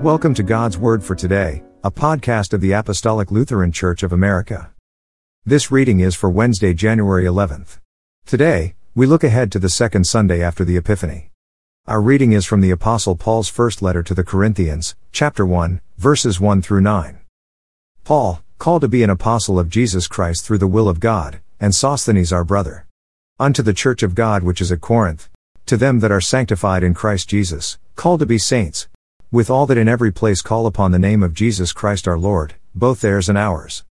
Welcome to God's Word for Today, a podcast of the Apostolic Lutheran Church of America. This reading is for Wednesday, January 11th. Today, we look ahead to the second Sunday after the Epiphany. Our reading is from the Apostle Paul's first letter to the Corinthians, chapter 1, verses 1 through 9. Paul, called to be an apostle of Jesus Christ through the will of God, and Sosthenes our brother. Unto the church of God which is at Corinth, to them that are sanctified in Christ Jesus, called to be saints, with all that in every place call upon the name of Jesus Christ our Lord, both theirs and ours.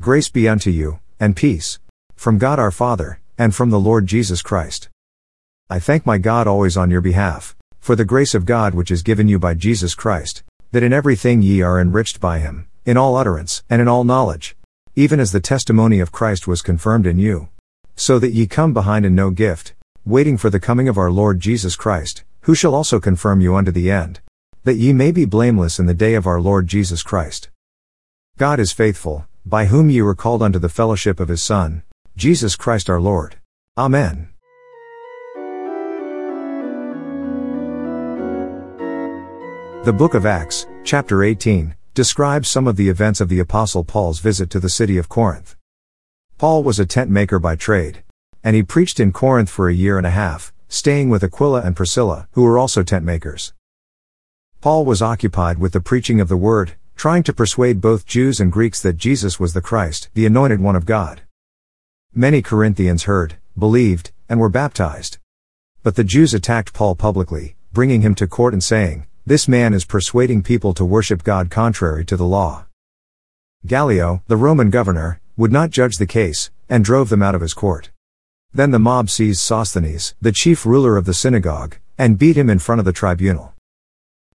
Grace be unto you, and peace, from God our Father, and from the Lord Jesus Christ. I thank my God always on your behalf, for the grace of God which is given you by Jesus Christ, that in everything ye are enriched by him, in all utterance, and in all knowledge, even as the testimony of Christ was confirmed in you. So that ye come behind in no gift, waiting for the coming of our Lord Jesus Christ, who shall also confirm you unto the end that ye may be blameless in the day of our Lord Jesus Christ. God is faithful, by whom ye were called unto the fellowship of his Son, Jesus Christ our Lord. Amen. The book of Acts, chapter 18, describes some of the events of the Apostle Paul's visit to the city of Corinth. Paul was a tent maker by trade, and he preached in Corinth for a year and a half, staying with Aquila and Priscilla, who were also tent makers. Paul was occupied with the preaching of the word, trying to persuade both Jews and Greeks that Jesus was the Christ, the anointed one of God. Many Corinthians heard, believed, and were baptized. But the Jews attacked Paul publicly, bringing him to court and saying, This man is persuading people to worship God contrary to the law. Gallio, the Roman governor, would not judge the case, and drove them out of his court. Then the mob seized Sosthenes, the chief ruler of the synagogue, and beat him in front of the tribunal.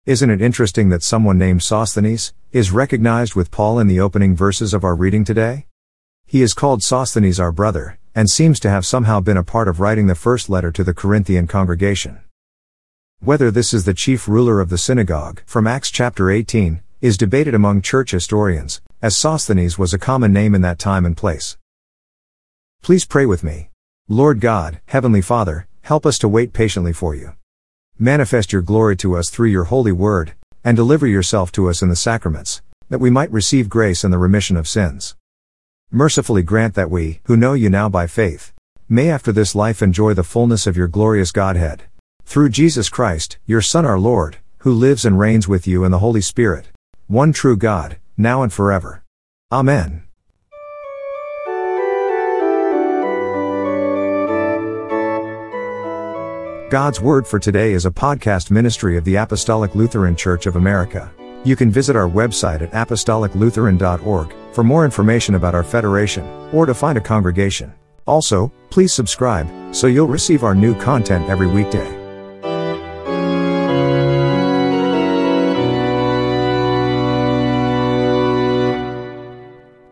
Isn't it interesting that someone named Sosthenes is recognized with Paul in the opening verses of our reading today? He is called Sosthenes our brother, and seems to have somehow been a part of writing the first letter to the Corinthian congregation. Whether this is the chief ruler of the synagogue, from Acts chapter 18, is debated among church historians, as Sosthenes was a common name in that time and place. Please pray with me. Lord God, Heavenly Father, help us to wait patiently for you. Manifest your glory to us through your holy word, and deliver yourself to us in the sacraments, that we might receive grace and the remission of sins. Mercifully grant that we, who know you now by faith, may after this life enjoy the fullness of your glorious Godhead. Through Jesus Christ, your Son our Lord, who lives and reigns with you in the Holy Spirit, one true God, now and forever. Amen. God's Word for Today is a podcast ministry of the Apostolic Lutheran Church of America. You can visit our website at apostoliclutheran.org for more information about our federation, or to find a congregation. Also, please subscribe, so you'll receive our new content every weekday.